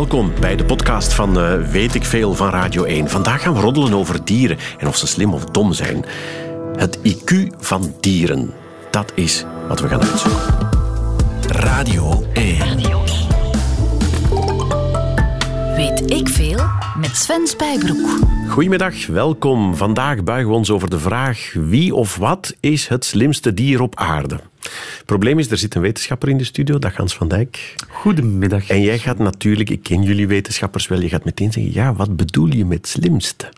welkom bij de podcast van uh, Weet ik Veel van Radio 1. Vandaag gaan we roddelen over dieren en of ze slim of dom zijn. Het IQ van dieren, dat is wat we gaan uitzoeken. Radio 1. Radio 1. Weet ik Veel met Sven Spijbroek. Goedemiddag, welkom. Vandaag buigen we ons over de vraag wie of wat is het slimste dier op aarde? Het probleem is, er zit een wetenschapper in de studio, dag Hans van Dijk. Goedemiddag. En jij gaat natuurlijk, ik ken jullie wetenschappers wel, je gaat meteen zeggen, ja, wat bedoel je met slimste?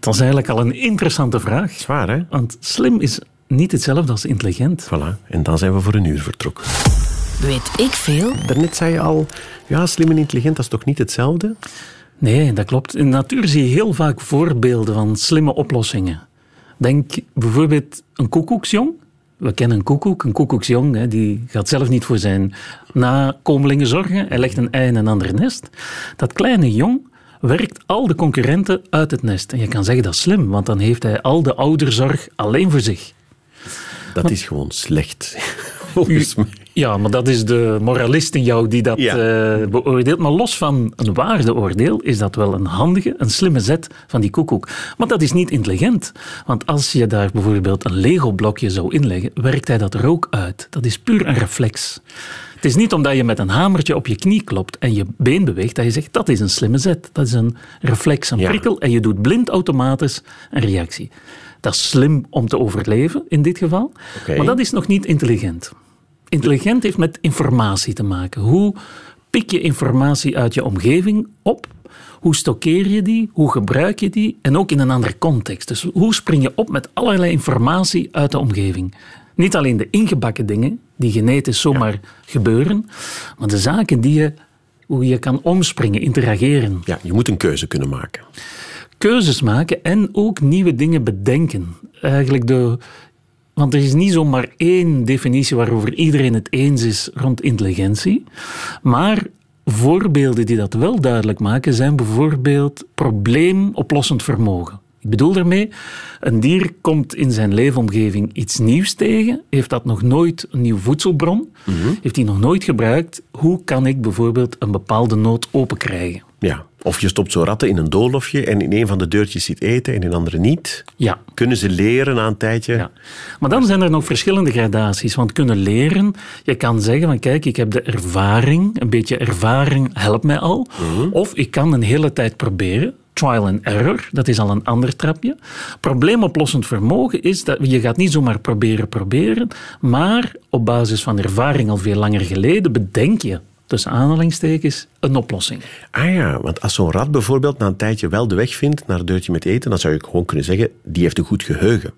Dat is eigenlijk al een interessante vraag. Zwaar, hè? Want slim is niet hetzelfde als intelligent. Voilà, en dan zijn we voor een uur vertrokken. Weet ik veel? Daarnet zei je al, ja, slim en intelligent, dat is toch niet hetzelfde? Nee, dat klopt. In de natuur zie je heel vaak voorbeelden van slimme oplossingen. Denk bijvoorbeeld een koekoeksjong we kennen een koekoek, een koekoeksjong, hè, die gaat zelf niet voor zijn nakomelingen zorgen. Hij legt een ei in een ander nest. Dat kleine jong werkt al de concurrenten uit het nest. En je kan zeggen dat is slim, want dan heeft hij al de ouderzorg alleen voor zich. Dat is gewoon slecht, volgens mij. Ja, maar dat is de moralist in jou die dat ja. uh, beoordeelt. Maar los van een waardeoordeel is dat wel een handige, een slimme zet van die koekoek. Maar dat is niet intelligent. Want als je daar bijvoorbeeld een Lego-blokje zou inleggen, werkt hij dat er ook uit. Dat is puur een reflex. Het is niet omdat je met een hamertje op je knie klopt en je been beweegt, dat je zegt dat is een slimme zet. Dat is een reflex, een prikkel en je doet blind automatisch een reactie. Dat is slim om te overleven in dit geval, maar dat is nog niet intelligent. Intelligent heeft met informatie te maken. Hoe pik je informatie uit je omgeving op? Hoe stockeer je die? Hoe gebruik je die? En ook in een andere context. Dus hoe spring je op met allerlei informatie uit de omgeving? Niet alleen de ingebakken dingen, die genetisch zomaar gebeuren, maar de zaken die je, hoe je kan omspringen, interageren. Ja, je moet een keuze kunnen maken. Keuzes maken en ook nieuwe dingen bedenken. Eigenlijk de, want er is niet zomaar één definitie waarover iedereen het eens is rond intelligentie. Maar voorbeelden die dat wel duidelijk maken zijn bijvoorbeeld probleemoplossend vermogen. Ik bedoel daarmee, een dier komt in zijn leefomgeving iets nieuws tegen, heeft dat nog nooit een nieuw voedselbron, mm heeft hij nog nooit gebruikt. Hoe kan ik bijvoorbeeld een bepaalde nood open krijgen? Ja, of je stopt zo ratten in een doolhofje en in een van de deurtjes zit eten en in de andere niet. Ja. Kunnen ze leren na een tijdje? Ja. Maar dan zijn er nog verschillende gradaties. Want kunnen leren, je kan zeggen van kijk, ik heb de ervaring, een beetje ervaring helpt mij al. Mhm. Of ik kan een hele tijd proberen trial and error, dat is al een ander trapje. Probleemoplossend vermogen is dat je gaat niet zomaar proberen, proberen, maar op basis van ervaring al veel langer geleden bedenk je tussen aanhalingstekens, een oplossing. Ah ja, want als zo'n rat bijvoorbeeld na een tijdje wel de weg vindt naar het deurtje met eten, dan zou je gewoon kunnen zeggen, die heeft een goed geheugen.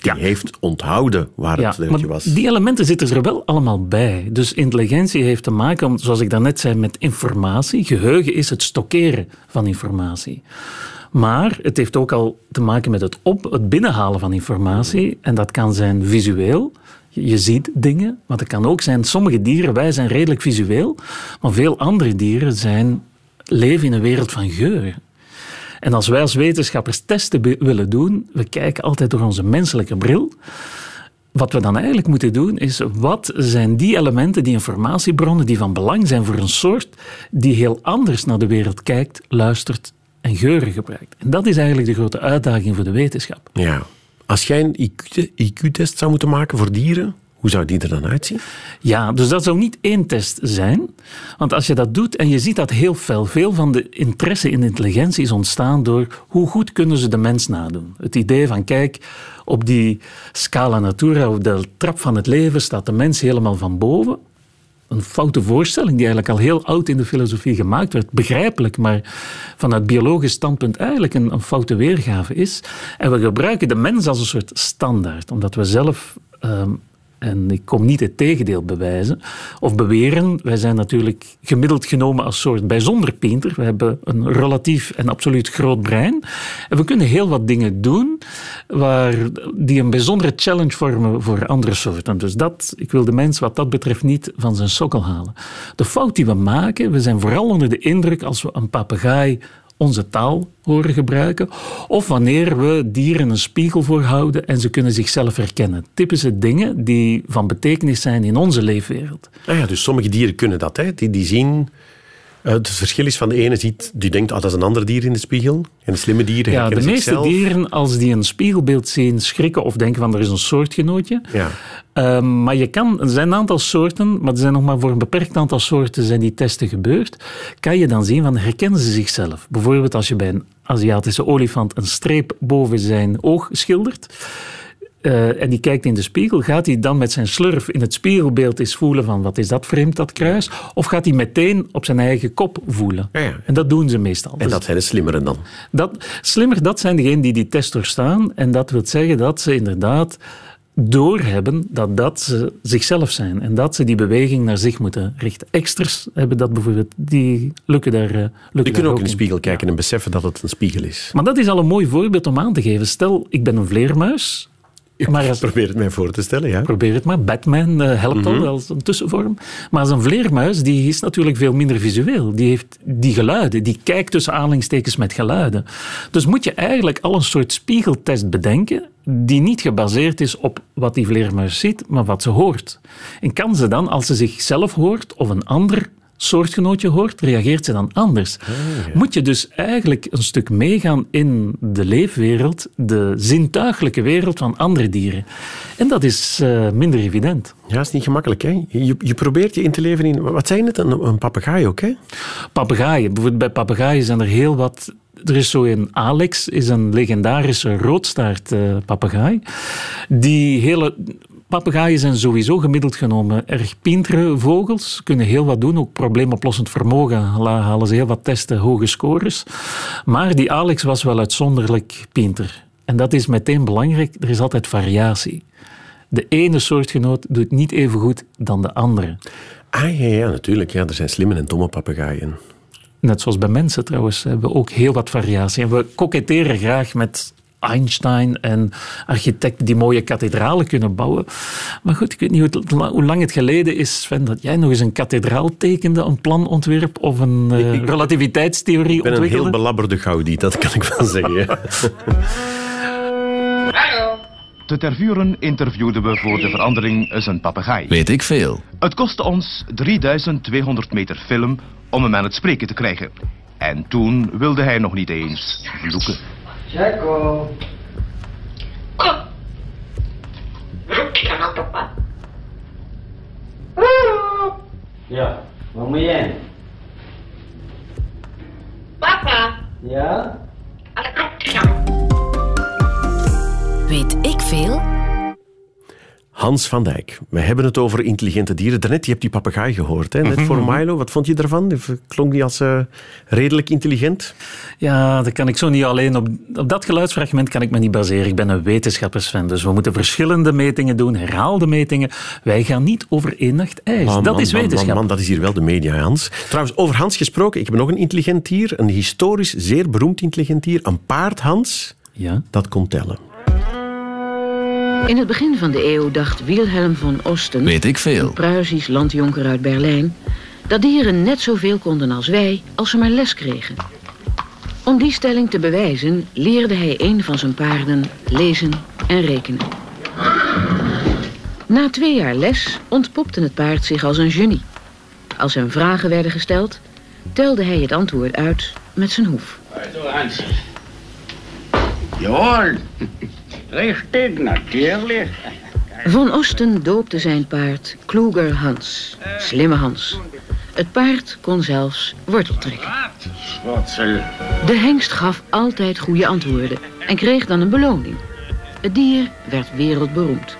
Die ja. heeft onthouden waar het deurtje was. Die elementen zitten er wel allemaal bij. Dus intelligentie heeft te maken, zoals ik daarnet zei, met informatie. Geheugen is het stockeren van informatie. Maar het heeft ook al te maken met het, op, het binnenhalen van informatie. En dat kan zijn visueel, je ziet dingen, maar het kan ook zijn, sommige dieren, wij zijn redelijk visueel, maar veel andere dieren zijn, leven in een wereld van geuren. En als wij als wetenschappers testen willen doen, we kijken altijd door onze menselijke bril. Wat we dan eigenlijk moeten doen is, wat zijn die elementen, die informatiebronnen, die van belang zijn voor een soort die heel anders naar de wereld kijkt, luistert en geuren gebruikt. En dat is eigenlijk de grote uitdaging voor de wetenschap. Ja, als jij een IQ-test zou moeten maken voor dieren, hoe zou die er dan uitzien? Ja, dus dat zou niet één test zijn. Want als je dat doet en je ziet dat heel veel, veel van de interesse in intelligentie is ontstaan door hoe goed kunnen ze de mens nadoen. Het idee van kijk, op die scala natura, op de trap van het leven, staat de mens helemaal van boven een foute voorstelling die eigenlijk al heel oud in de filosofie gemaakt werd. Begrijpelijk, maar vanuit biologisch standpunt eigenlijk een, een foute weergave is. En we gebruiken de mens als een soort standaard, omdat we zelf ehm, en ik kom niet het tegendeel bewijzen of beweren. Wij zijn natuurlijk gemiddeld genomen als soort bijzonder pinter. We hebben een relatief en absoluut groot brein. En we kunnen heel wat dingen doen waar, die een bijzondere challenge vormen voor andere soorten. Dus dat, ik wil de mens wat dat betreft niet van zijn sokkel halen. De fout die we maken, we zijn vooral onder de indruk als we een papegaai onze taal horen gebruiken, of wanneer we dieren een spiegel voorhouden en ze kunnen zichzelf herkennen. Typische dingen die van betekenis zijn in onze leefwereld. Ah ja, dus sommige dieren kunnen dat, hè? Die, die zien het verschil is van de ene ziet, die denkt, ah, dat is een ander dier in de spiegel. En de slimme dieren Ja, de meeste zichzelf. dieren, als die een spiegelbeeld zien, schrikken of denken van er is een soortgenootje. Ja. Ehm, maar je kan, er zijn een aantal soorten, maar er zijn nog maar voor een beperkt aantal soorten zijn die testen gebeurd. Kan je dan zien van herkennen ze zichzelf? Bijvoorbeeld als je bij een Aziatische olifant een streep boven zijn oog schildert. Eh, en die kijkt in de spiegel, gaat hij dan met zijn slurf in het spiegelbeeld eens voelen van wat is dat vreemd, dat kruis? Of gaat hij meteen op zijn eigen kop voelen? Ja, ja. En dat doen ze meestal. En dat zijn de slimmeren dan. dat, slimmer, dat zijn degenen die die test doorstaan. En dat wil zeggen dat ze inderdaad doorhebben dat dat ze zichzelf zijn. En dat ze die beweging naar zich moeten richten. Exters hebben dat bijvoorbeeld, die lukken daar, eh, lukken Je daar kunt ook in de spiegel kijken en beseffen dat het een spiegel is. Maar dat is al een mooi voorbeeld om aan te geven. Stel, ik ben een vleermuis. Maar als, Probeer het mij voor te stellen, ja. probeer het maar. Batman eh, helpt al als een tussenvorm. Maar als een vleermuis, die is natuurlijk veel minder visueel. Die heeft die geluiden. Die kijkt tussen aanhalingstekens met geluiden. Dus moet je eigenlijk al een soort spiegeltest bedenken die niet gebaseerd is op wat die vleermuis ziet, maar wat ze hoort. En kan ze dan, als ze zichzelf hoort of een ander soortgenootje hoort, reageert ze dan anders. Moet je dus eigenlijk een stuk meegaan in de leefwereld, de zintuigelijke wereld van andere dieren. En dat is eh, minder evident. Ja, is niet gemakkelijk, hè. Je, je probeert je in te leven in... Wat zijn het? Een, een papegaai ook, hè? Papegaaien. Bijvoorbeeld bij papegaaien zijn er heel wat. Er is zo een Alex, is een legendarische roodstaart papegaai. Die hele. Papegaaien zijn sowieso gemiddeld genomen erg pintere vogels. Kunnen heel wat doen, ook probleemoplossend vermogen. Halen ze heel wat testen, hoge scores. Maar die Alex was wel uitzonderlijk pinter. En dat is meteen belangrijk, er is altijd variatie. De ene soortgenoot doet niet even goed dan de andere. Ah, ja, ja, natuurlijk. Ja, er zijn slimme en domme papegaaien. Net zoals bij mensen trouwens, hebben we ook heel wat variatie. En we koketteren graag met Einstein en architecten die mooie kathedralen kunnen bouwen. Maar goed, ik weet niet hoe, het- hoe lang het geleden is, Sven, dat jij nog eens een kathedraal tekende, een planontwerp of een eh, Ik- relativiteitstheorie Ik ben een heel belabberde gaudi, dat kan ik wel zeggen. Ja. Te Tervuren interviewden we voor de verandering eens een papegaai. Weet ik veel. Het kostte ons 3200 meter film om hem aan het spreken te krijgen. En toen wilde hij nog niet eens vloeken. Checo. Ja, waar moet jij? Papa, Ja? Weet ik veel? Hans van Dijk. We hebben het over intelligente dieren. Daarnet, je hebt die papegaai gehoord. Hè? Net voor Milo. Wat vond je daarvan? Klonk die als eh, redelijk intelligent? Ja, dat kan ik zo niet alleen. Op, op dat geluidsfragment kan ik me niet baseren. Ik ben een wetenschappersfan, dus we moeten verschillende metingen doen, herhaalde metingen. Wij gaan niet over één nacht ijs. Dat man, is wetenschap. Man, man, dat is hier wel de media, Hans. Trouwens, over Hans gesproken. Ik heb nog een intelligent dier. Een historisch zeer beroemd intelligent dier. Een paard, Hans. Ja. Dat kon tellen. In het begin van de eeuw dacht Wilhelm von Osten, Weet ik veel. een Pruisisch landjonker uit Berlijn, dat dieren net zoveel konden als wij als ze maar les kregen. Om die stelling te bewijzen leerde hij een van zijn paarden lezen en rekenen. Na twee jaar les ontpopte het paard zich als een genie. Als hem vragen werden gesteld, telde hij het antwoord uit met zijn hoef. Hans. Jawohl. Richtig, natürlich. Van Osten doopte zijn paard Kloeger Hans, slimme Hans. Het paard kon zelfs wortel trekken. De hengst gaf altijd goede antwoorden en kreeg dan een beloning. Het dier werd wereldberoemd.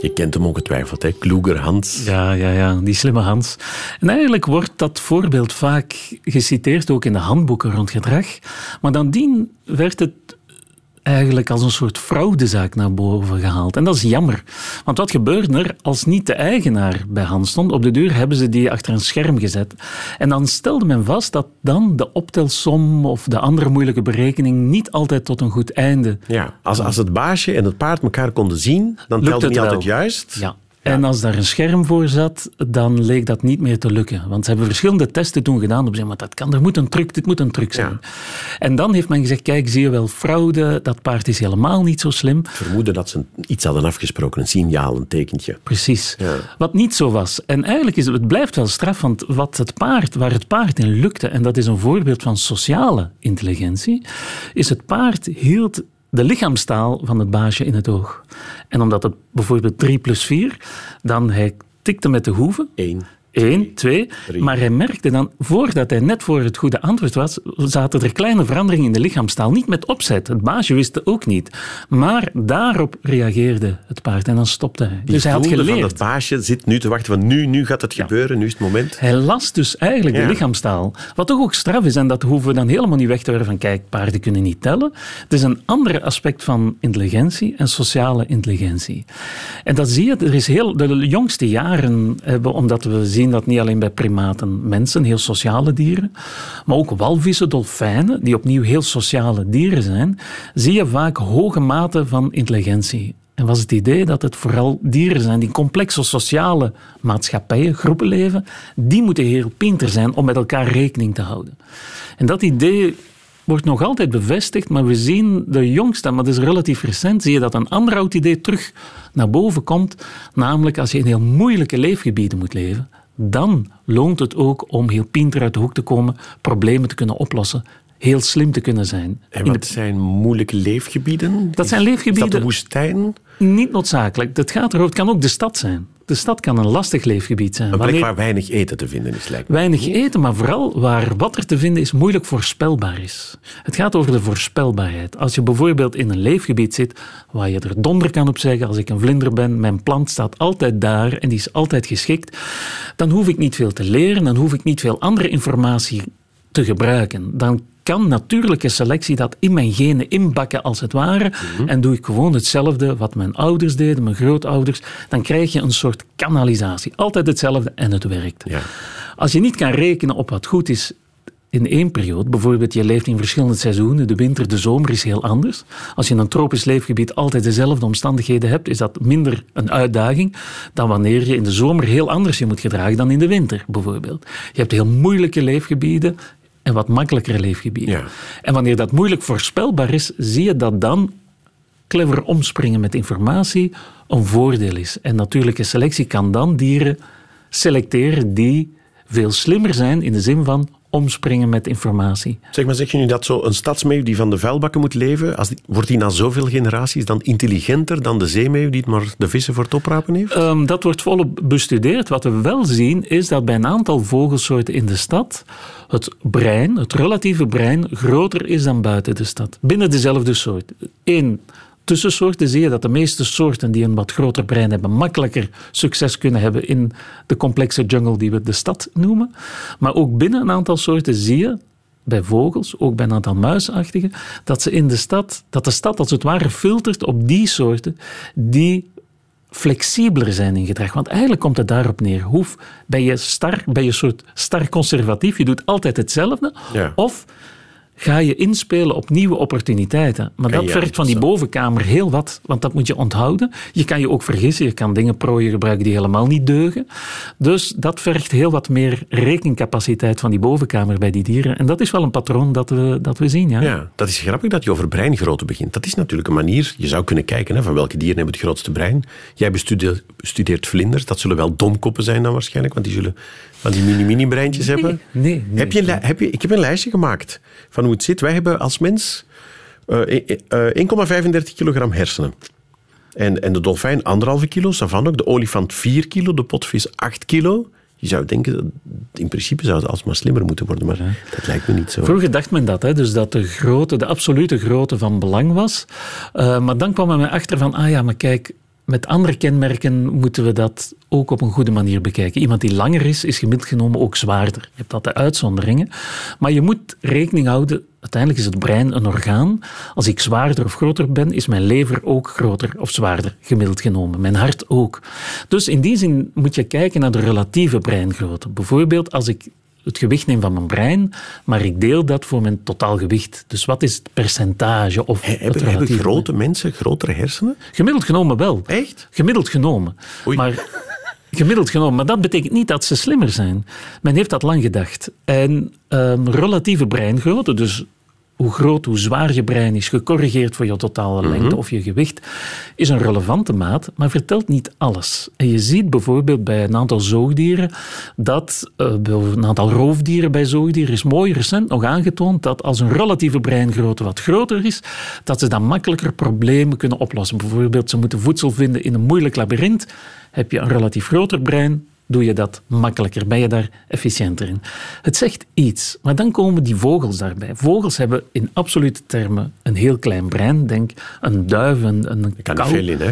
Je kent hem ongetwijfeld, hè? Kloeger, Hans. Ja, ja, ja, die slimme Hans. En eigenlijk wordt dat voorbeeld vaak geciteerd, ook in de handboeken rond gedrag. Maar dan dien werd het eigenlijk als een soort fraudezaak naar boven gehaald. En dat is jammer. Want wat gebeurde er als niet de eigenaar bij Hans stond? Op de deur hebben ze die achter een scherm gezet. En dan stelde men vast dat dan de optelsom of de andere moeilijke berekening niet altijd tot een goed einde Ja, als, als het baasje en het paard elkaar konden zien, dan telde het niet wel. altijd juist. Ja. En als daar een scherm voor zat, dan leek dat niet meer te lukken. Want ze hebben verschillende testen toen gedaan om te zeggen, maar dat kan, er moet een truc, dit moet een truc zijn. Ja. En dan heeft men gezegd, kijk, zie je wel, fraude, dat paard is helemaal niet zo slim. Vermoeden dat ze iets hadden afgesproken, een signaal, een tekentje. Precies. Ja. Wat niet zo was. En eigenlijk is het, het blijft wel straf, want wat het paard, waar het paard in lukte, en dat is een voorbeeld van sociale intelligentie, is het paard hield de lichaamstaal van het baasje in het oog. En omdat het bijvoorbeeld 3 plus 4, dan hij tikte met de hoeven. Eén. Eén, twee. drie. Maar hij merkte dan, voordat hij net voor het goede antwoord was, zaten er kleine veranderingen in de lichaamstaal. Niet met opzet. Het baasje wist het ook niet. Maar daarop reageerde het paard en dan stopte hij. Die dus hij had voelde van geleerd. dat baasje zit nu te wachten van nu, nu gaat het gebeuren, nu is het moment. Hij las dus eigenlijk Ja. de lichaamstaal. Wat toch ook straf is, en dat hoeven we dan helemaal niet weg te werken van kijk, paarden kunnen niet tellen. Het is een ander aspect van intelligentie en sociale intelligentie. En dat zie je, er is heel, de jongste jaren hebben, omdat we zien dat niet alleen bij primaten, mensen, heel sociale dieren, maar ook walvissen, dolfijnen, die opnieuw heel sociale dieren zijn, zie je vaak hoge mate van intelligentie. En was het idee dat het vooral dieren zijn die complexe sociale maatschappijen, groepen leven, die moeten heel pinter zijn om met elkaar rekening te houden. En dat idee wordt nog altijd bevestigd, maar we zien de jongste, maar dat is relatief recent, zie je dat een ander oud idee terug naar boven komt, namelijk als je in heel moeilijke leefgebieden moet leven, dan loont het ook om heel pinter uit de hoek te komen, problemen te kunnen oplossen, heel slim te kunnen zijn. En zijn moeilijke leefgebieden? Dat zijn Is leefgebieden- dat de woestijn? Niet noodzakelijk. Het gaat erover, het kan ook de stad zijn. De stad kan een lastig leefgebied zijn. Een plek Wanneer waar weinig eten te vinden is, lijkt me. weinig eten, maar vooral waar wat er te vinden is moeilijk voorspelbaar is. Het gaat over de voorspelbaarheid. Als je bijvoorbeeld in een leefgebied zit waar je er donder kan op zeggen, als ik een vlinder ben, mijn plant staat altijd daar en die is altijd geschikt, dan hoef ik niet veel te leren, dan hoef ik niet veel andere informatie te gebruiken. Dan kan natuurlijke selectie dat in mijn genen inbakken als het ware. En doe ik gewoon hetzelfde wat mijn ouders deden, mijn grootouders. Dan krijg je een soort kanalisatie. Altijd hetzelfde en het werkt. Ja. Als je niet kan rekenen op wat goed is in één periode, bijvoorbeeld je leeft in verschillende seizoenen, de winter, de zomer is heel anders. Als je in een tropisch leefgebied altijd dezelfde omstandigheden hebt, is dat minder een uitdaging dan wanneer je in de zomer heel anders je moet gedragen dan in de winter, bijvoorbeeld. Je hebt heel moeilijke leefgebieden en wat makkelijkere leefgebieden. Ja. En wanneer dat moeilijk voorspelbaar is, zie je dat dan clever omspringen met informatie een voordeel is. En natuurlijke selectie kan dan dieren selecteren die veel slimmer zijn in de zin van omspringen met informatie. Zeg maar, zeg je nu dat zo een stadsmeeuw die van de vuilbakken moet leven, als die, wordt die na zoveel generaties dan intelligenter dan de zeemeeuw die het maar de vissen voor het oprapen heeft? Ehm, dat wordt volop bestudeerd. Wat we wel zien is dat bij een aantal vogelsoorten in de stad het brein, het relatieve brein, groter is dan buiten de stad. Binnen dezelfde soort. Eén tussensoorten zie je dat de meeste soorten die een wat groter brein hebben, makkelijker succes kunnen hebben in de complexe jungle die we de stad noemen. Maar ook binnen een aantal soorten zie je bij vogels, ook bij een aantal muisachtigen, dat ze in de stad, dat de stad als het ware filtert op die soorten die flexibeler zijn in gedrag. Want eigenlijk komt het daarop neer. Hoef, ben je star, ben je een soort star conservatief, je doet altijd hetzelfde, Ja. of ga je inspelen op nieuwe opportuniteiten. Maar dat vergt van die bovenkamer heel wat, want dat moet je onthouden. Je kan je ook vergissen, je kan dingen prooien gebruiken die helemaal niet deugen. Dus dat vergt heel wat meer rekencapaciteit van die bovenkamer bij die dieren. En dat is wel een patroon dat we, dat we zien. Ja? Ja, dat is grappig dat je over breingrootte begint. Dat is natuurlijk een manier, je zou kunnen kijken hè, van welke dieren hebben het grootste brein. Jij bestudeert, bestudeert vlinders, dat zullen wel domkoppen zijn dan waarschijnlijk, want die zullen van die mini-mini-breintjes hebben. nee, nee. Heb je heb je, ik heb een lijstje gemaakt van hoe het zit. Wij hebben als mens eh, eh, 1,35 kilogram hersenen. En, en de dolfijn anderhalve kilo, savan ook. De olifant 4 kilo, de potvis 8 kilo. Je zou denken, dat in principe zou het alsmaar slimmer moeten worden, maar dat lijkt me niet zo. Vroeger dacht men dat, hè, dus dat de, grootte, de absolute grootte van belang was. Eh, maar dan kwam men achter van, ah ja, maar kijk, met andere kenmerken moeten we dat ook op een goede manier bekijken. Iemand die langer is, is gemiddeld genomen ook zwaarder. Je hebt altijd uitzonderingen. Maar je moet rekening houden, uiteindelijk is het brein een orgaan. Als ik zwaarder of groter ben, is mijn lever ook groter of zwaarder, gemiddeld genomen. Mijn hart ook. Dus in die zin moet je kijken naar de relatieve breingrootte. Bijvoorbeeld als ik het gewicht neem van mijn brein, maar ik deel dat voor mijn totaalgewicht. Dus wat is het percentage of He- Hebben, grote mensen grotere hersenen? Gemiddeld genomen wel. Echt? Gemiddeld genomen. Oei. Maar gemiddeld genomen. Maar dat betekent niet dat ze slimmer zijn. Men heeft dat lang gedacht. En ehm, relatieve breingrootte, dus hoe groot, hoe zwaar je brein is, gecorrigeerd voor je totale lengte of je gewicht, is een relevante maat, maar vertelt niet alles. En je ziet bijvoorbeeld bij een aantal zoogdieren dat, bij een aantal roofdieren bij zoogdieren, is mooi recent nog aangetoond dat als een relatieve breingrootte wat groter is, dat ze dan makkelijker problemen kunnen oplossen. Bijvoorbeeld, ze moeten voedsel vinden in een moeilijk labyrint. Heb je een relatief groter brein, doe je dat makkelijker, ben je daar efficiënter in. Het zegt iets, maar dan komen die vogels daarbij. Vogels hebben in absolute termen een heel klein brein. Denk een duif, een, een Kan kou. veel in, hè?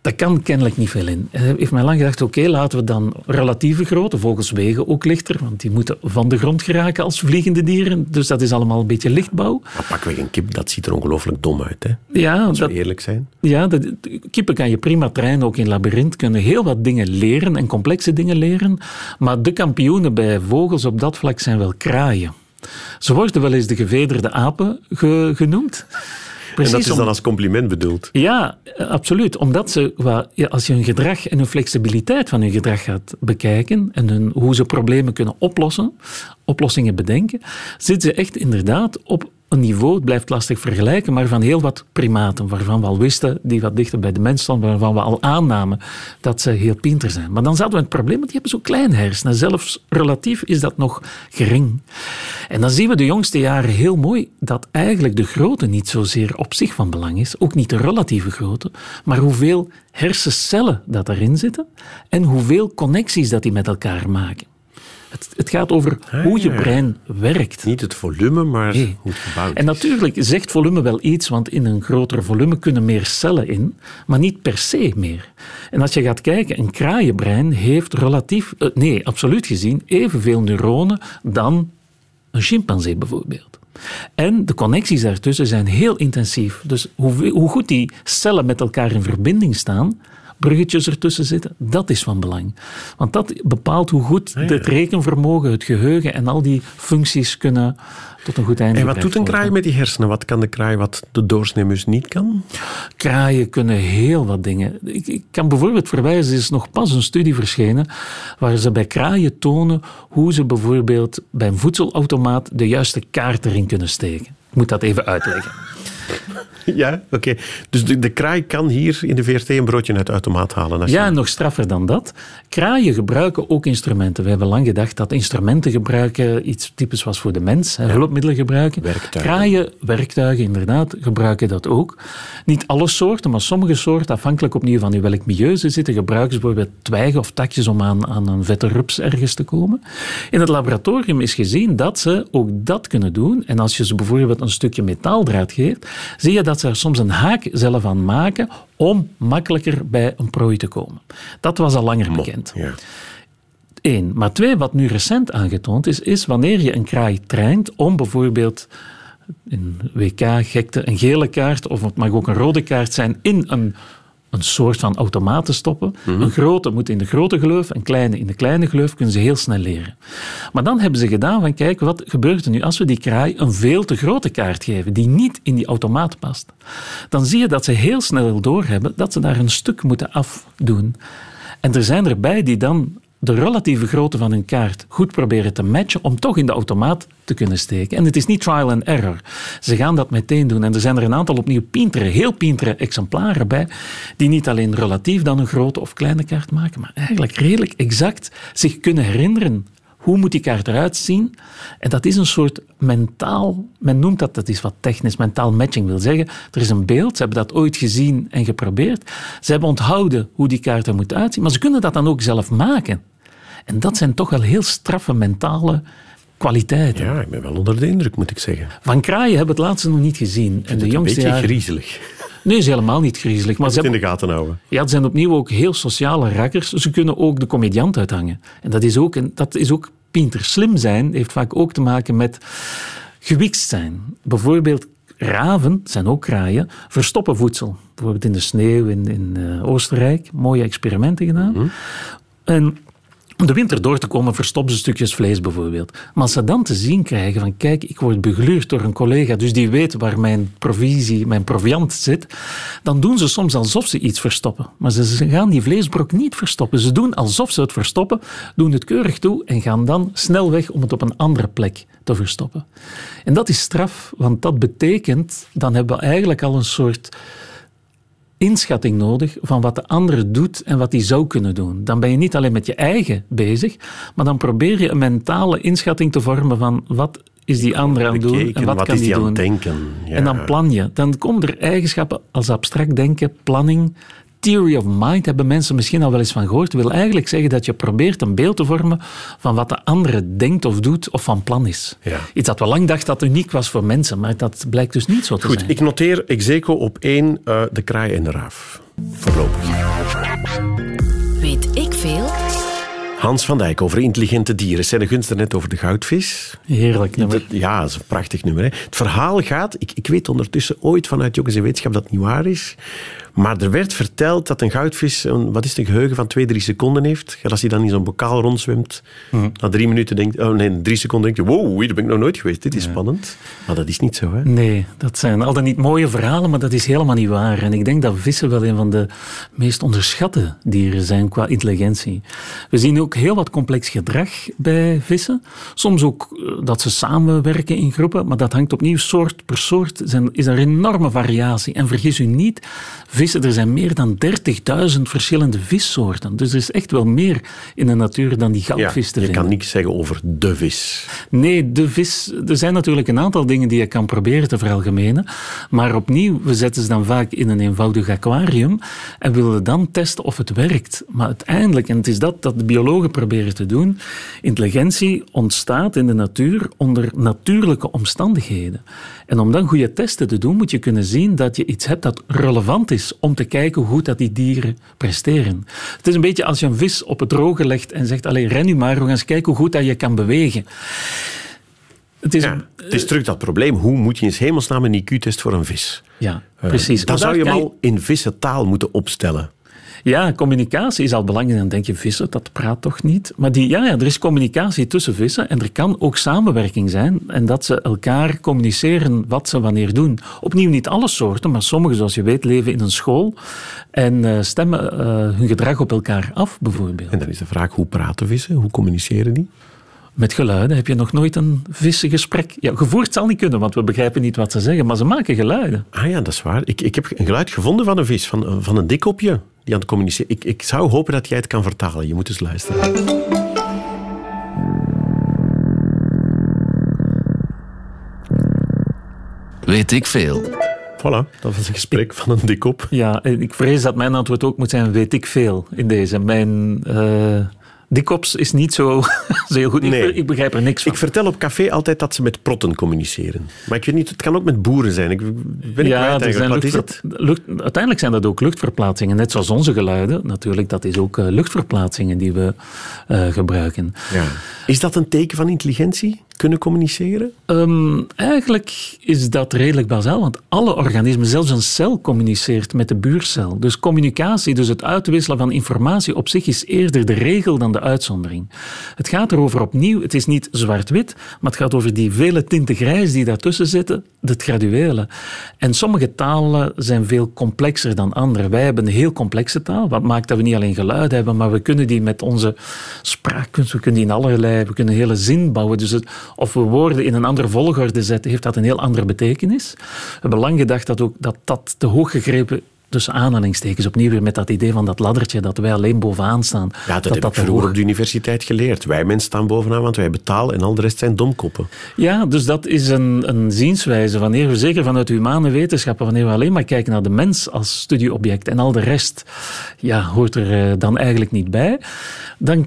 Daar kan kennelijk niet veel in. Hij heeft mij lang gedacht, oké, laten we dan relatieve grootte, vogels wegen ook lichter, want die moeten van de grond geraken als vliegende dieren. Dus dat is allemaal een beetje lichtbouw. Maar pakweg een kip, dat ziet er ongelooflijk dom uit, hè? Ja, Als dat, we eerlijk zijn. Ja, de- kippen kan je prima trainen, ook in labyrint kunnen heel wat dingen leren en complexe dingen leren. Maar de kampioenen bij vogels op dat vlak zijn wel kraaien. Ze worden wel eens de gevederde apen ge- genoemd. En dat is om- dan als compliment bedoeld. ja, eh, absoluut. Omdat ze, ja, als je hun gedrag en hun flexibiliteit van hun gedrag gaat bekijken en hun, hoe ze problemen kunnen oplossen, oplossingen bedenken, zitten ze echt inderdaad op een niveau, het blijft lastig vergelijken, maar van heel wat primaten, waarvan we al wisten, die wat dichter bij de mens stonden, waarvan we al aannamen dat ze heel pinter zijn. Maar dan zaten we het probleem, want die hebben zo klein hersenen. Zelfs relatief is dat nog gering. En dan zien we de jongste jaren heel mooi dat eigenlijk de grootte niet zozeer op zich van belang is, ook niet de relatieve grootte, maar hoeveel hersencellen dat erin zitten en hoeveel connecties dat die met elkaar maken. Het, het gaat over hoe je ja. brein werkt. Niet het volume, maar Nee. hoe het gebouwd En is. natuurlijk zegt volume wel iets, want in een groter volume kunnen meer cellen in, maar niet per se meer. En als je gaat kijken, een kraaienbrein heeft relatief, eh, nee, absoluut gezien, evenveel neuronen dan een chimpansee bijvoorbeeld. En de connecties daartussen zijn heel intensief. Dus hoe, hoe goed die cellen met elkaar in verbinding staan, bruggetjes ertussen zitten, dat is van belang. Want dat bepaalt hoe goed het rekenvermogen, het geheugen en al die functies kunnen tot een goed einde En wat doet een kraai met die hersenen? Wat kan de kraai wat de doorsneemus niet kan? Kraaien kunnen heel wat dingen. Ik, ik kan bijvoorbeeld verwijzen, er is nog pas een studie verschenen waar ze bij kraaien tonen hoe ze bijvoorbeeld bij een voedselautomaat de juiste kaart erin kunnen steken. Ik moet dat even uitleggen. Ja, oké. Dus de, de kraai kan hier in de VRT een broodje uit de automaat halen. Als Ja, je... nog straffer dan dat. Kraaien gebruiken ook instrumenten. We hebben lang gedacht dat instrumenten gebruiken iets typisch was voor de mens. hè, Hulpmiddelen gebruiken. Werktuigen. Kraaien, werktuigen inderdaad, gebruiken dat ook. Niet alle soorten, maar sommige soorten, afhankelijk opnieuw van in welk milieu ze zitten, gebruiken ze bijvoorbeeld twijgen of takjes om aan, aan een vette rups ergens te komen. In het laboratorium is gezien dat ze ook dat kunnen doen. En als je ze bijvoorbeeld een stukje metaaldraad geeft, zie je dat ze er soms een haak zelf aan maken om makkelijker bij een prooi te komen. Dat was al langer bekend. Ja. Eén. Maar twee, wat nu recent aangetoond is, is wanneer je een kraai traint om bijvoorbeeld in WK-gekte een gele kaart, of het mag ook een rode kaart zijn, in een, een soort van automaat te stoppen. Een grote moet in de grote gleuf, een kleine in de kleine gleuf, kunnen ze heel snel leren. Maar dan hebben ze gedaan van, kijk, wat gebeurt er nu als we die kraai een veel te grote kaart geven, die niet in die automaat past? Dan zie je dat ze heel snel doorhebben dat ze daar een stuk moeten afdoen. En er zijn erbij die dan de relatieve grootte van hun kaart goed proberen te matchen om toch in de automaat te kunnen steken. En het is niet trial and error. Ze gaan dat meteen doen. En er zijn er een aantal opnieuw pintere, heel pintere exemplaren bij, die niet alleen relatief dan een grote of kleine kaart maken, maar eigenlijk redelijk exact zich kunnen herinneren hoe moet die kaart eruit zien? En dat is een soort mentaal, men noemt dat, dat is wat technisch, mentaal matching wil zeggen. Er is een beeld, ze hebben dat ooit gezien en geprobeerd. Ze hebben onthouden hoe die kaart er moet uitzien, maar ze kunnen dat dan ook zelf maken. En dat zijn toch wel heel straffe mentale kwaliteiten. ja, ik ben wel onder de indruk, moet ik zeggen. Van kraaien hebben we het laatste nog niet gezien. En Het de is een jongste beetje griezelig. Nee, is helemaal niet griezelig. Maar ze Moet in hebben de gaten houden. ja, het zijn opnieuw ook heel sociale rakkers. Ze kunnen ook de comediant uithangen. En dat is ook, een, dat is ook pinter. Slim zijn heeft vaak ook te maken met gewikt zijn. Bijvoorbeeld raven, zijn ook kraaien, verstoppen voedsel. Bijvoorbeeld in de sneeuw in, in eh, Oostenrijk. Mooie experimenten gedaan. En de winter door te komen, verstoppen ze stukjes vlees bijvoorbeeld. Maar als ze dan te zien krijgen van kijk, ik word begluurd door een collega, dus die weet waar mijn provisie, mijn proviant zit, dan doen ze soms alsof ze iets verstoppen. Maar ze gaan die vleesbrok niet verstoppen. Ze doen alsof ze het verstoppen, doen het keurig toe en gaan dan snel weg om het op een andere plek te verstoppen. En dat is straf, want dat betekent, dan hebben we eigenlijk al een soort inschatting nodig van wat de andere doet en wat hij zou kunnen doen. Dan ben je niet alleen met je eigen bezig, maar dan probeer je een mentale inschatting te vormen van wat is die andere aan het doen en wat, wat kan die doen. het denken? Ja. En dan plan je. Dan komen er eigenschappen als abstract denken, planning, theory of mind, hebben mensen misschien al wel eens van gehoord. wil eigenlijk zeggen dat je probeert een beeld te vormen van wat de andere denkt of doet of van plan is. Ja. Iets dat we lang dachten dat uniek was voor mensen, maar dat blijkt dus niet zo te Goed, zijn. ik noteer Execo op één eh, de kraai en de raaf. Voorlopig. Weet ik veel? Hans van Dijk over intelligente dieren. Zijn de gunst net over de goudvis. Heerlijk nummer. Dat- ja, dat is een prachtig nummer. Hè. Het verhaal gaat, ik, ik weet ondertussen ooit vanuit Jongens en Wetenschap dat het niet waar is. Maar er werd verteld dat een goudvis een, wat is het, een geheugen van twee, drie seconden heeft. Als hij dan in zo'n bokaal rondzwemt, Mhm. na drie minuten denkt, oh nee, drie seconden denkt hij, wow, hier ben ik nog nooit geweest. Dit is spannend. Maar dat is niet zo. Hè. Nee, dat zijn al dan niet mooie verhalen, maar dat is helemaal niet waar. En ik denk dat vissen wel een van de meest onderschatte dieren zijn qua intelligentie. We zien ook heel wat complex gedrag bij vissen. Soms ook eh, dat ze samenwerken in groepen, maar dat hangt opnieuw soort per soort. Zijn, is er enorme variatie. En vergis u niet, vissen, er zijn meer dan 30.000 verschillende vissoorten. Dus er is echt wel meer in de natuur dan die Ja, goudvis te je vinden. kan niks zeggen over de vis. Nee, de vis. Er zijn natuurlijk een aantal dingen die je kan proberen te veralgemenen. Maar opnieuw, we zetten ze dan vaak in een eenvoudig aquarium en willen dan testen of het werkt. Maar uiteindelijk, en het is dat dat de biologen proberen te doen, intelligentie ontstaat in de natuur onder natuurlijke omstandigheden. En om dan goede testen te doen, moet je kunnen zien dat je iets hebt dat relevant is om te kijken hoe goed dat die dieren presteren. Het is een beetje als je een vis op het droge legt en zegt, allee, ren nu maar, we gaan eens kijken hoe goed dat je kan bewegen. Het is, Ja, het is terug dat probleem. Hoe moet je in 's hemelsnaam een IQ-test voor een vis? ja, Eh, precies. Dan zou je hem al in vissentaal moeten opstellen. Ja, communicatie is al belangrijk. Dan denk je, vissen, dat praat toch niet? Maar die, ja, ja, er is communicatie tussen vissen en er kan ook samenwerking zijn. En dat ze elkaar communiceren wat ze wanneer doen. Opnieuw niet alle soorten, maar sommige, zoals je weet, leven in een school en eh, stemmen eh, hun gedrag op elkaar af, bijvoorbeeld. En dan is de vraag, hoe praten vissen? Hoe communiceren die? Met geluiden heb je nog nooit een vissengesprek. Ja, gevoerd zal niet kunnen, want we begrijpen niet wat ze zeggen, maar ze maken geluiden. Ah ja, dat is waar. Ik, ik heb een geluid gevonden van een vis, van, van een dikkopje die aan het communiceren. Ik, ik zou hopen dat jij het kan vertalen. Je moet eens luisteren. Weet ik veel. Voilà, dat was een gesprek van een dikkop. Ja, en ik vrees dat mijn antwoord ook moet zijn, weet ik veel in deze. Mijn eh dikkops is niet zo, zo heel goed. Ik- Nee. Ik, begrijp er niks van. Ik vertel op café altijd dat ze met protten communiceren. Maar ik weet niet, het kan ook met boeren zijn. Ik ben ik kwijt er zijn eigenlijk. Wat is luchtver- het? lucht- uiteindelijk zijn dat ook luchtverplaatsingen, net zoals onze geluiden. Natuurlijk, dat is ook eh, luchtverplaatsingen die we eh, gebruiken. Ja. Is dat een teken van intelligentie? Kunnen communiceren? Ehm, eigenlijk is dat redelijk bazaal, want alle organismen, zelfs een cel, communiceert met de buurcel. Dus communicatie, dus het uitwisselen van informatie op zich is eerder de regel dan de uitzondering. Het gaat erover opnieuw, het is niet zwart-wit, maar het gaat over die vele tinten grijs die daartussen zitten, het graduele. En sommige talen zijn veel complexer dan andere. Wij hebben een heel complexe taal, wat maakt dat we niet alleen geluid hebben, maar we kunnen die met onze spraakkunst, we kunnen die in allerlei, we kunnen hele zin bouwen. Dus het, of we woorden in een andere volgorde zetten, heeft dat een heel andere betekenis. We hebben lang gedacht dat ook, dat, dat te hoog gegrepen tussen aanhalingstekens, opnieuw weer met dat idee van dat laddertje, dat wij alleen bovenaan staan. Ja, dat, heb ik vroeger op de universiteit geleerd. Wij mensen staan bovenaan, want wij betalen en al de rest zijn domkoppen. Ja, dus dat is een, een zienswijze. Wanneer we, zeker vanuit humane wetenschappen, wanneer we alleen maar kijken naar de mens als studieobject en al de rest ja, hoort er eh, dan eigenlijk niet bij, dan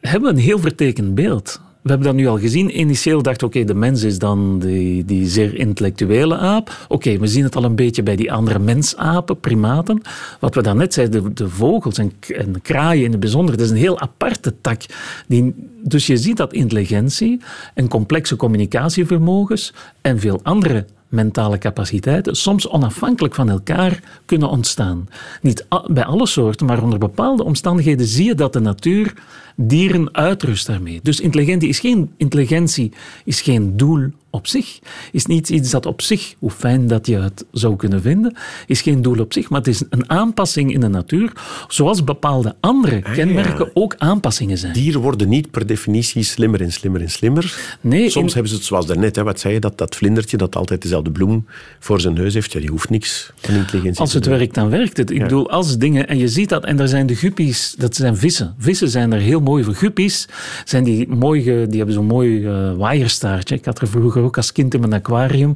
hebben we een heel vertekend beeld. We hebben dat nu al gezien. Initieel dachten we, oké, de mens is dan die, die zeer intellectuele aap. Oké, we zien het al een beetje bij die andere mensapen, primaten. Wat we daarnet zeiden, de, de vogels en, en kraaien in het bijzonder, dat is een heel aparte tak. Die, dus je ziet dat intelligentie en complexe communicatievermogens en veel andere mentale capaciteiten soms onafhankelijk van elkaar kunnen ontstaan. Niet bij alle soorten, maar onder bepaalde omstandigheden zie je dat de natuur dieren uitrust daarmee. Dus intelligentie is geen, intelligentie is geen doel op zich. Is niet iets dat op zich, hoe fijn dat je het zou kunnen vinden, is geen doel op zich, maar het is een aanpassing in de natuur, zoals bepaalde andere Ah, kenmerken ook aanpassingen zijn. Dieren worden niet per definitie slimmer en slimmer en slimmer. Nee, Soms in- hebben ze het zoals daarnet, hè, wat zei je, dat, dat vlindertje dat altijd dezelfde bloem voor zijn neus heeft, ja, die hoeft niks van intelligentie Als het werkt, dan werkt het. Ik Ja. bedoel, als dingen... En je ziet dat, en daar zijn de guppies, dat zijn vissen. Vissen zijn er heel mooi voor. Guppies zijn die mooi, die hebben zo'n mooi eh waaierstaartje. Ik had er vroeger ook als kind in mijn aquarium.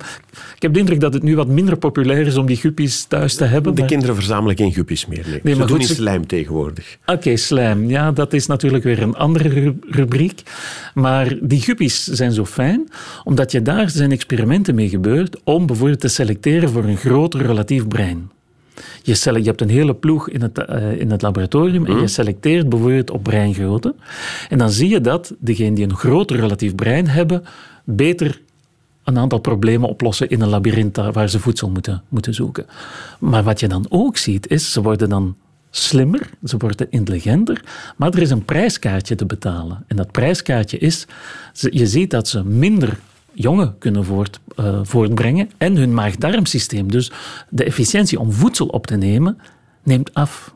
Ik heb de indruk dat het nu wat minder populair is om die guppies thuis te hebben. De maar- kinderen verzamelen geen guppies meer. Nee. Nee, ze maar doen goed, in ze- slijm tegenwoordig. Oké, slijm. Ja, dat is natuurlijk weer een andere ru- rubriek. Maar die guppies zijn zo fijn, omdat je daar zijn experimenten mee gebeurd om bijvoorbeeld te selecteren voor een groter relatief brein. Je, hebt een hele ploeg in het, eh, in het laboratorium en je selecteert bijvoorbeeld op breingrootte. En dan zie je dat degenen die een groter relatief brein hebben, beter een aantal problemen oplossen in een labyrint waar ze voedsel moeten, moeten zoeken. Maar wat je dan ook ziet, is ze worden dan slimmer, ze worden intelligenter, maar er is een prijskaartje te betalen. En dat prijskaartje is, je ziet dat ze minder jongen kunnen voort, eh, voortbrengen en hun maag-darmsysteem, dus de efficiëntie om voedsel op te nemen, neemt af.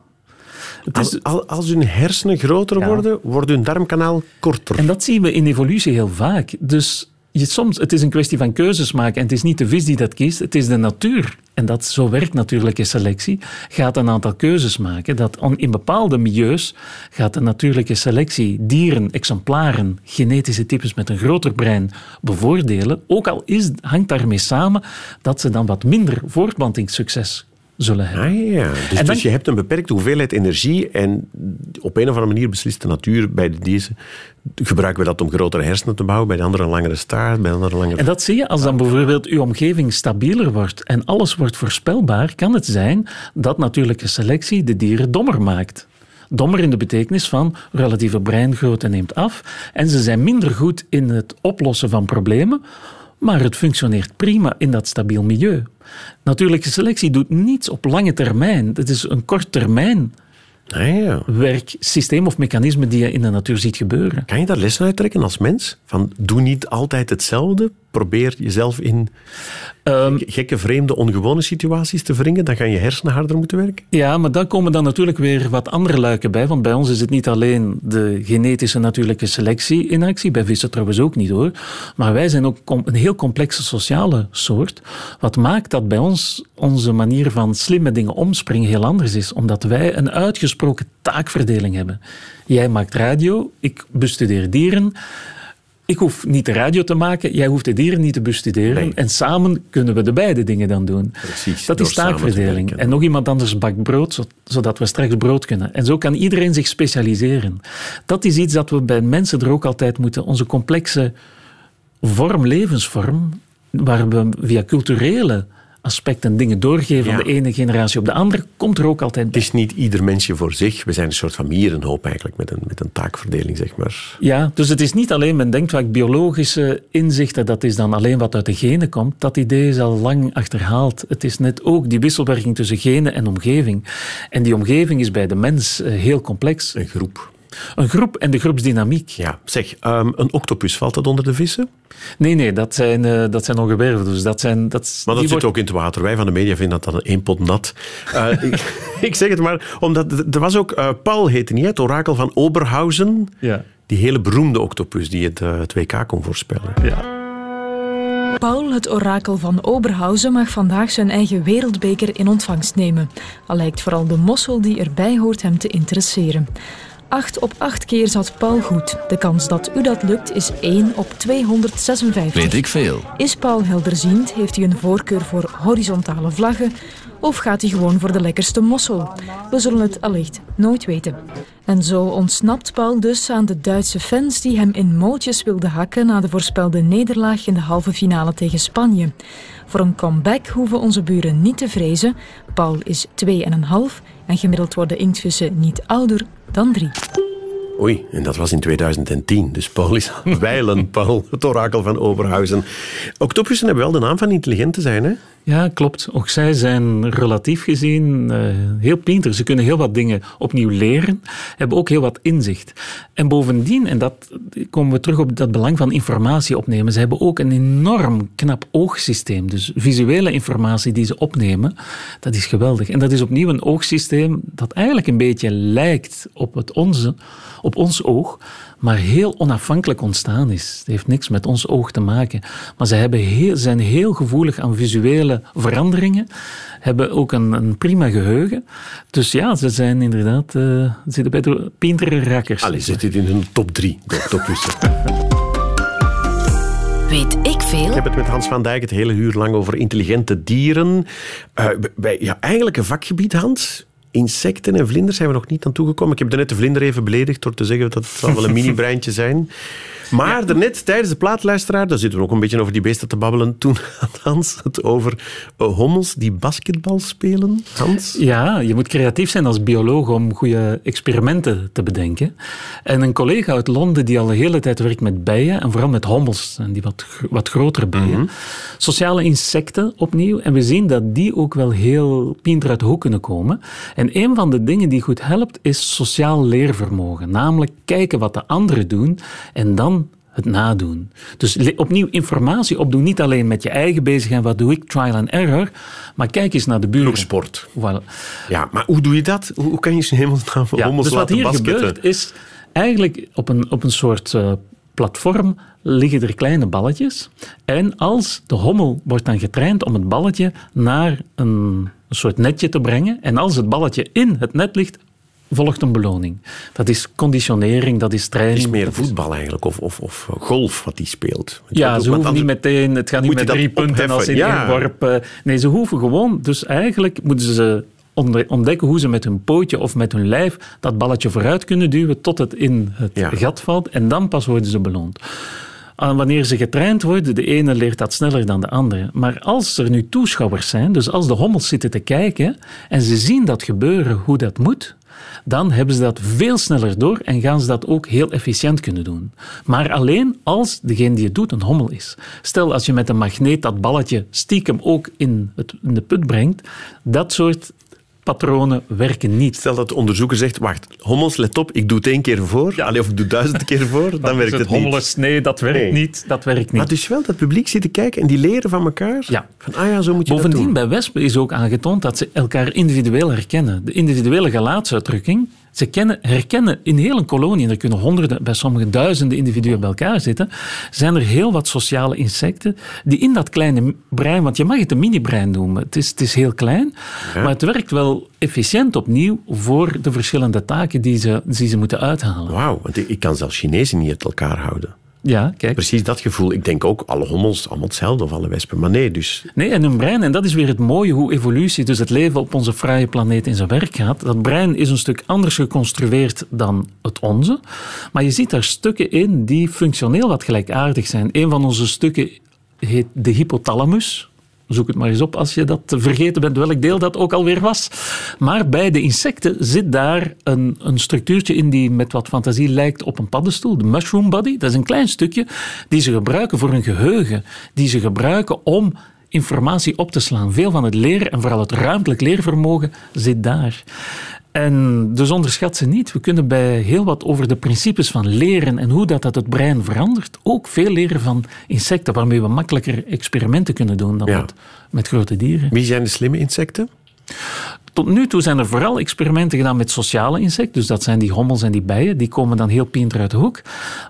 Als, al- als hun hersenen groter Ja. worden, wordt hun darmkanaal korter. En dat zien we in evolutie heel vaak. Dus je, soms, het is een kwestie van keuzes maken. En het is niet de vis die dat kiest, het is de natuur. En dat, zo werkt natuurlijke selectie. Gaat een aantal keuzes maken. Dat in bepaalde milieus gaat de natuurlijke selectie dieren, exemplaren, genetische types met een groter brein bevoordelen. Ook al is, hangt daarmee samen dat ze dan wat minder voortplantingssucces zullen hebben. Ah ja, dus, dan- dus je hebt een beperkte hoeveelheid energie en op een of andere manier beslist de natuur bij deze gebruiken we dat om grotere hersenen te bouwen, bij de andere een langere staart, bij de andere een langere... En dat zie je als dan bijvoorbeeld uw omgeving stabieler wordt en alles wordt voorspelbaar, kan het zijn dat natuurlijke selectie de dieren dommer maakt. Dommer in de betekenis van relatieve breingrootte neemt af en ze zijn minder goed in het oplossen van problemen, maar het functioneert prima in dat stabiel milieu. Natuurlijke selectie doet niets op lange termijn. Het is een kort termijn Ah ja. werksysteem of mechanisme die je in de natuur ziet gebeuren. Kan je daar lessen uit trekken als mens? Van, doe niet altijd hetzelfde. Probeer jezelf in Ehm, gekke, vreemde, ongewone situaties te wringen. Dan gaan je hersenen harder moeten werken. Ja, maar dan komen dan natuurlijk weer wat andere luiken bij. Want bij ons is het niet alleen de genetische natuurlijke selectie in actie. Bij vissen trouwens ook niet hoor. Maar wij zijn ook een heel complexe sociale soort. Wat maakt dat bij ons onze manier van slim met dingen omspringen heel anders is. Omdat wij een uitgesproken taakverdeling hebben. Jij maakt radio, ik bestudeer dieren. Ik hoef niet de radio te maken, jij hoeft de dieren niet te bestuderen. Nee. En samen kunnen we de beide dingen dan doen. Precies, Dat is taakverdeling. En nog iemand anders bakt brood, zo- zodat we straks brood kunnen. En zo kan iedereen zich specialiseren. Dat is iets dat we bij mensen er ook altijd moeten. Onze complexe vorm, levensvorm, waar we via culturele aspecten dingen doorgeven Ja. van de ene generatie op de andere, komt er ook altijd Het bij. is niet ieder mensje voor zich. We zijn een soort van mierenhoop eigenlijk, met een, met een taakverdeling, zeg maar. Ja, dus het is niet alleen, men denkt vaak biologische inzichten, dat is dan alleen wat uit de genen komt. Dat idee is al lang achterhaald. Het is net ook die wisselwerking tussen genen en omgeving. En die omgeving is bij de mens eh, heel complex. Een groep. Een groep en de groepsdynamiek. Ja, zeg, ehm, een octopus, valt dat onder de vissen? Nee, nee, dat zijn, eh dat zijn ongewervelden. Dus dat zijn, dat, is- Maar dat zit wordt- ook in het water. Wij van de media vinden dat dan één pot nat. Eh, ik, ik zeg het maar, omdat er was ook, eh, Paul heette niet, het orakel van Oberhausen. Ja. Die hele beroemde octopus die het, het WK kon voorspellen. Ja. Paul, het orakel van Oberhausen, mag vandaag zijn eigen wereldbeker in ontvangst nemen. Al lijkt vooral de mossel die erbij hoort hem te interesseren. Acht op acht keer zat Paul goed. De kans dat u dat lukt is 1 op 256. Weet ik veel. Is Paul helderziend? Heeft hij een voorkeur voor horizontale vlaggen? Of gaat hij gewoon voor de lekkerste mossel? We zullen het allicht nooit weten. En zo ontsnapt Paul dus aan de Duitse fans die hem in mootjes wilden hakken na de voorspelde nederlaag in de halve finale tegen Spanje. Voor een comeback hoeven onze buren niet te vrezen. Paul is 2,5 en gemiddeld worden inktvissen niet ouder dan 3. Oei, en dat was in 2010. Dus Paul is aan wijlen, Paul, het orakel van Oberhausen. Octopussen hebben wel de naam van intelligent te zijn, hè? Ja, klopt. Ook zij zijn relatief gezien eh, heel pinter. Ze kunnen heel wat dingen opnieuw leren, hebben ook heel wat inzicht. En bovendien, en dat komen we terug op dat belang van informatie opnemen, ze hebben ook een enorm knap oogsysteem. Dus visuele informatie die ze opnemen, dat is geweldig. En dat is opnieuw een oogsysteem dat eigenlijk een beetje lijkt op het onze, op ons oog, maar heel onafhankelijk ontstaan is. Het heeft niks met ons oog te maken. Maar ze hebben heel, zijn heel gevoelig aan visuele veranderingen, hebben ook een, een prima geheugen. Dus ja, ze zijn inderdaad uh, zitten bij de pintere rakkers. Allee, zit dit in de top drie, de topwissen. Weet ik veel? Ik heb het met Hans van Dijk het hele uur lang over intelligente dieren. Uh, bij, ja, eigenlijk een vakgebied, Hans insecten en vlinders zijn we nog niet aan toegekomen. Ik heb net de vlinder even beledigd door te zeggen dat het wel een mini-breintje zijn. Maar ja. daarnet, tijdens de plaatluisteraar, daar zitten we ook een beetje over die beesten te babbelen. Toen had Hans het over uh, hommels die basketbal spelen. Hans? Ja, je moet creatief zijn als bioloog om goede experimenten te bedenken. En een collega uit Londen die al de hele tijd werkt met bijen, en vooral met hommels, en die wat, wat grotere bijen. Mm -hmm. Sociale insecten opnieuw. En we zien dat die ook wel heel pinter uit de hoek kunnen komen. En een van de dingen die goed helpt, is sociaal leervermogen. Namelijk kijken wat de anderen doen en dan het nadoen. Dus opnieuw informatie opdoen, niet alleen met je eigen bezigheid, wat doe ik, trial and error, maar kijk eens naar de buren. sport. Voilà. Ja, maar hoe doe je dat? Hoe kan je ze hemelsnaam van ja, hommels dus wat hier basketten? gebeurt is, eigenlijk op een, op een soort uh, platform liggen er kleine balletjes en als de hommel wordt dan getraind om het balletje naar een, een soort netje te brengen en als het balletje in het net ligt, volgt een beloning. Dat is conditionering, dat is training. Het is meer voetbal eigenlijk, of, of, of golf wat die speelt. Ja, ze hoeven niet meteen, het gaat niet met drie punten als in ja. worp. Nee, ze hoeven gewoon, dus eigenlijk moeten ze ontdekken hoe ze met hun pootje of met hun lijf dat balletje vooruit kunnen duwen tot het in het ja. gat valt en dan pas worden ze beloond. En wanneer ze getraind worden, de ene leert dat sneller dan de andere. Maar als er nu toeschouwers zijn, dus als de hommels zitten te kijken en ze zien dat gebeuren, hoe dat moet, dan hebben ze dat veel sneller door en gaan ze dat ook heel efficiënt kunnen doen. Maar alleen als degene die het doet een hommel is. Stel als je met een magneet dat balletje stiekem ook in, het, in de put brengt, dat soort patronen werken niet. Stel dat de onderzoeker zegt, wacht, hommels, let op, ik doe het één keer voor, ja. Of ik doe duizend keer voor, dan werkt het, het hommels, niet. Nee, dat werkt nee. niet. Dat werkt niet. Maar dus wel dat publiek zit te kijken en die leren van elkaar. Ja. Van, ah ja, zo moet je Bovendien, dat doen. bij wespen is ook aangetoond dat ze elkaar individueel herkennen. De individuele gelaatsuitdrukking, ze kennen, herkennen in heel een kolonie, en er kunnen honderden, bij sommige duizenden individuen bij elkaar zitten, zijn er heel wat sociale insecten die in dat kleine brein, want je mag het een mini-brein noemen, het is, het is heel klein, ja. maar het werkt wel efficiënt opnieuw voor de verschillende taken die ze, die ze moeten uithalen. Wauw, want ik kan zelfs Chinezen niet uit elkaar houden. Ja, kijk. Precies dat gevoel. Ik denk ook, alle hommels, allemaal hetzelfde, of alle wespen. Maar nee, dus... Nee, en een brein, en dat is weer het mooie, hoe evolutie, dus het leven op onze fraaie planeet in zijn werk gaat. Dat brein is een stuk anders geconstrueerd dan het onze. Maar je ziet daar stukken in die functioneel wat gelijkaardig zijn. Een van onze stukken heet de hypothalamus. Zoek het maar eens op als je dat vergeten bent, welk deel dat ook alweer was. Maar bij de insecten zit daar een, een structuurtje in die met wat fantasie lijkt op een paddenstoel. De mushroom body. Dat is een klein stukje die ze gebruiken voor hun geheugen. Die ze gebruiken om informatie op te slaan. Veel van het leren en vooral het ruimtelijk leervermogen zit daar. En dus onderschat ze niet. We kunnen bij heel wat over de principes van leren en hoe dat, dat het brein verandert, ook veel leren van insecten, waarmee we makkelijker experimenten kunnen doen dan Ja. met, met grote dieren. Wie zijn de slimme insecten? Tot nu toe zijn er vooral experimenten gedaan met sociale insecten. Dus dat zijn die hommels en die bijen. Die komen dan heel pinter uit de hoek.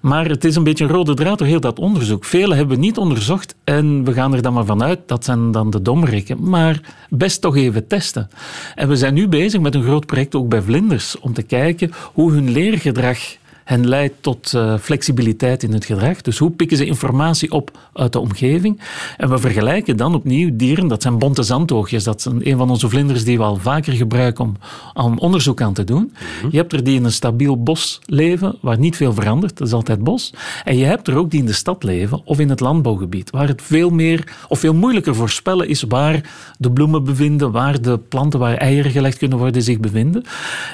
Maar het is een beetje een rode draad door heel dat onderzoek. Vele hebben we niet onderzocht en we gaan er dan maar vanuit. Dat zijn dan de dommerikken. Maar best toch even testen. En we zijn nu bezig met een groot project ook bij vlinders. Om te kijken hoe hun leergedrag hen leidt tot eh, flexibiliteit in het gedrag. Dus hoe pikken ze informatie op uit de omgeving? En we vergelijken dan opnieuw dieren, dat zijn bonte zandoogjes. Dat is een, van onze vlinders die we al vaker gebruiken om, om onderzoek aan te doen. Je hebt er die in een stabiel bos leven, waar niet veel verandert, dat is altijd bos. En je hebt er ook die in de stad leven of in het landbouwgebied, waar het veel meer of veel moeilijker voorspellen is waar de bloemen bevinden, waar de planten waar eieren gelegd kunnen worden zich bevinden.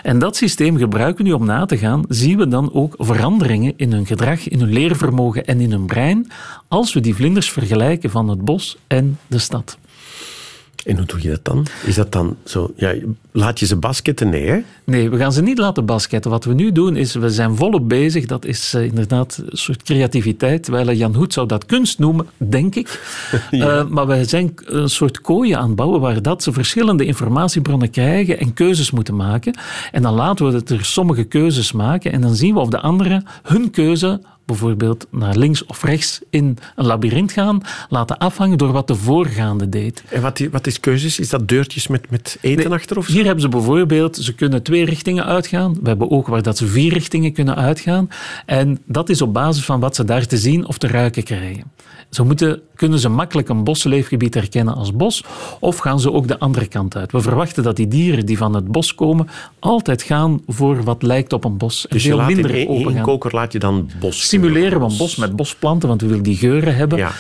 En dat systeem gebruiken we nu om na te gaan, zien we dan ook veranderingen in hun gedrag, in hun leervermogen en in hun brein, als we die vlinders vergelijken van het bos en de stad. En hoe doe je dat dan? Is dat dan zo... Ja, laat je ze basketten? Nee, hè? Nee, we gaan ze niet laten basketten. Wat we nu doen is, we zijn volop bezig. Dat is uh, inderdaad een soort creativiteit. Terwijl Jan Hoed zou dat kunst noemen, denk ik. ja. uh, maar we zijn een soort kooien aan het bouwen waar dat ze verschillende informatiebronnen krijgen en keuzes moeten maken. En dan laten we er sommige keuzes maken en dan zien we of de andere hun keuze bijvoorbeeld naar links of rechts in een labyrint gaan, laten afhangen door wat de voorgaande deed. En wat, wat is keuzes? Is dat deurtjes met, met eten nee, achter? Of zo? Hier hebben ze bijvoorbeeld, ze kunnen twee richtingen uitgaan. We hebben ook waar dat ze vier richtingen kunnen uitgaan. En dat is op basis van wat ze daar te zien of te ruiken krijgen. Ze moeten, kunnen ze makkelijk een bosleefgebied herkennen als bos, of gaan ze ook de andere kant uit. We verwachten dat die dieren die van het bos komen, altijd gaan voor wat lijkt op een bos. Dus en veel je laat minder in één koker laat je dan bos Simuleren we een bos met bosplanten, want we willen die geuren hebben. Ja.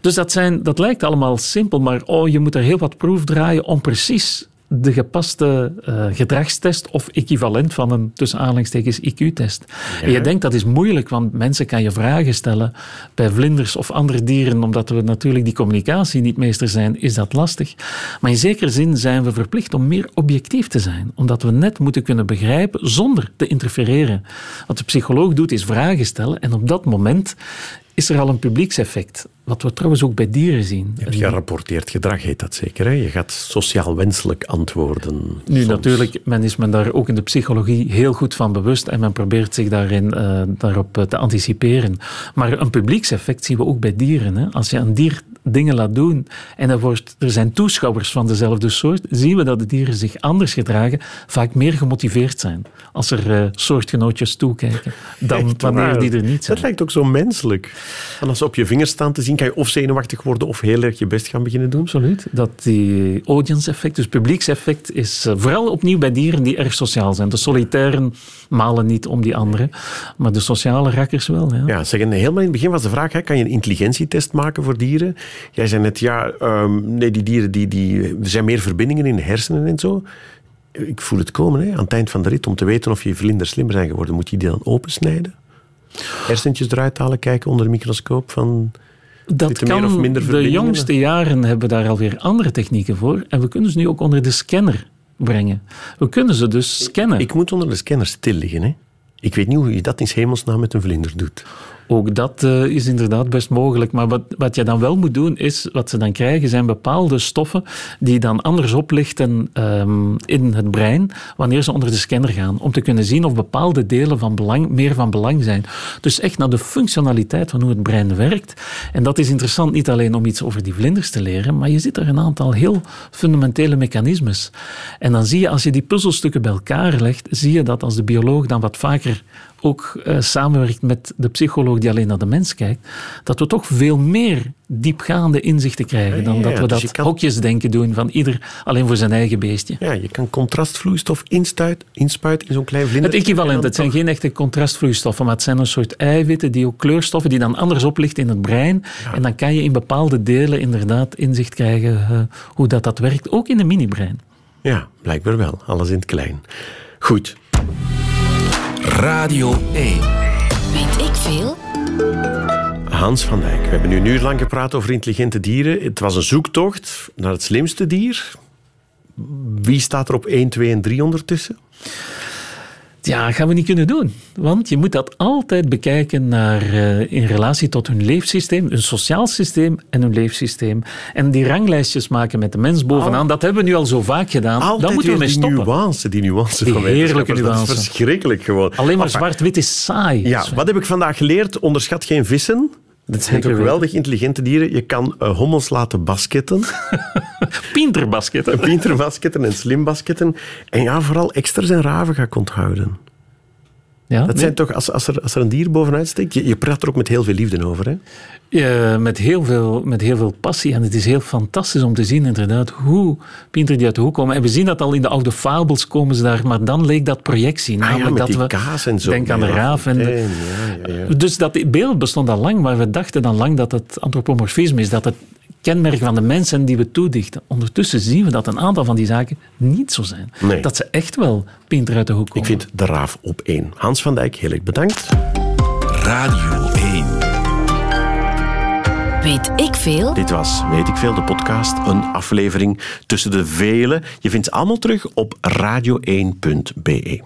Dus dat, zijn, dat lijkt allemaal simpel, maar oh, je moet er heel wat proef draaien om precies de gepaste uh, gedragstest of equivalent van een tussen aanhalingstekens IQ-test. Ja. En je denkt dat is moeilijk, want mensen kan je vragen stellen bij vlinders of andere dieren, omdat we natuurlijk die communicatie niet meester zijn, is dat lastig. Maar in zekere zin zijn we verplicht om meer objectief te zijn, omdat we net moeten kunnen begrijpen zonder te interfereren. Wat de psycholoog doet is vragen stellen en op dat moment is er al een publiekseffect. Wat we trouwens ook bij dieren zien. Je hebt gerapporteerd gedrag, heet dat zeker. Hè? Je gaat sociaal wenselijk antwoorden. Nu, soms. natuurlijk, men is men daar ook in de psychologie heel goed van bewust en men probeert zich daarin, uh, daarop te anticiperen. Maar een publiekseffect zien we ook bij dieren. Hè? Als je een dier dingen laat doen en er, wordt, er zijn toeschouwers van dezelfde soort, zien we dat de dieren zich anders gedragen, vaak meer gemotiveerd zijn als er uh, soortgenootjes toekijken dan Echt wanneer die er niet zijn. Dat lijkt ook zo menselijk. En als ze op je vingers staan te zien, kan je of zenuwachtig worden of heel erg je best gaan beginnen doen. Absoluut. Dat die audience-effect, dus publiekseffect, is uh, vooral opnieuw bij dieren die erg sociaal zijn. De solitairen malen niet om die anderen, maar de sociale rakkers wel. Ja, ja zeggen, helemaal in het begin was de vraag, hè, kan je een intelligentietest maken voor dieren? Jij zei net, ja, um, nee, die dieren, die, die, zijn meer verbindingen in de hersenen en zo. Ik voel het komen, hè, aan het eind van de rit. Om te weten of je vlinders slimmer zijn geworden, moet je die dan opensnijden? Hersentjes eruit halen, kijken onder de microscoop van... Dat kan, meer of minder de jongste jaren hebben daar alweer andere technieken voor. En we kunnen ze nu ook onder de scanner brengen. We kunnen ze dus scannen. Ik moet onder de scanner stil liggen, hè? Ik weet niet hoe je dat in hemelsnaam met een vlinder doet. Ook dat uh, is inderdaad best mogelijk. Maar wat, wat je dan wel moet doen, is wat ze dan krijgen, zijn bepaalde stoffen die dan anders oplichten um, in het brein wanneer ze onder de scanner gaan. Om te kunnen zien of bepaalde delen van belang, meer van belang zijn. Dus echt naar de functionaliteit van hoe het brein werkt. En dat is interessant niet alleen om iets over die vlinders te leren, maar je ziet er een aantal heel fundamentele mechanismes. En dan zie je, als je die puzzelstukken bij elkaar legt, zie je dat als de bioloog dan wat vaker ook uh, samenwerkt met de psycholoog die alleen naar de mens kijkt, dat we toch veel meer diepgaande inzichten krijgen dan ja, dat we dus dat kan... hokjesdenken doen van ieder alleen voor zijn eigen beestje. Ja, je kan contrastvloeistof inspuiten inspuit in zo'n klein vlinder. Het equivalent, het zijn geen echte contrastvloeistoffen, maar het zijn een soort eiwitten, die ook kleurstoffen, die dan anders oplichten in het brein. Ja. En dan kan je in bepaalde delen inderdaad inzicht krijgen uh, hoe dat, dat werkt, ook in de mini-brein. Ja, blijkbaar wel. Alles in het klein. Goed. Radio 1. Weet ik veel? Hans van Dijk. We hebben nu een uur lang gepraat over intelligente dieren. Het was een zoektocht naar het slimste dier. Wie staat er op 1, 2 en 3 ondertussen? Ja, gaan we niet kunnen doen. Want je moet dat altijd bekijken naar, uh, in relatie tot hun leefsysteem, hun sociaal systeem en hun leefsysteem. En die ranglijstjes maken met de mens bovenaan, Al, dat hebben we nu al zo vaak gedaan. Altijd Dan moeten we mee die stoppen. Nuance, die nuance Die van heerlijke nuance. Dat is verschrikkelijk gewoon. Alleen maar zwart-wit is saai. Ja, wat heb ik vandaag geleerd? Onderschat geen vissen. Dat zijn toch geweldig intelligente dieren. Je kan uh, hommels laten basketten. Pinterbasketten. Pinterbasketten en slimbasketten. En ja, vooral extras en raven ga ik onthouden. Ja, Dat nee. zijn toch, als, als, er, als er een dier bovenuit steekt, je, je praat er ook met heel veel liefde over. Hè? Ja, met, heel veel, met heel veel passie. En het is heel fantastisch om te zien inderdaad hoe Pinter die uit de hoek komen. En we zien dat al in de oude fabels komen ze daar, maar dan leek dat projectie. Ah ja, Namelijk met dat die we, kaas en zo. Denk aan de raaf. En de- ja, ja, ja. Dus dat beeld bestond al lang, maar we dachten dan lang dat het antropomorfisme is, dat het kenmerk van de mensen die we toedichten. Ondertussen zien we dat een aantal van die zaken niet zo zijn. Nee. Dat ze echt wel Pinter uit de hoek komen. Ik vind de raaf op één. Hans van Dijk, heel erg bedankt. Radio 1. Weet ik veel? Dit was Weet ik Veel, de podcast. Een aflevering tussen de vele. Je vindt ze allemaal terug op radio1.be.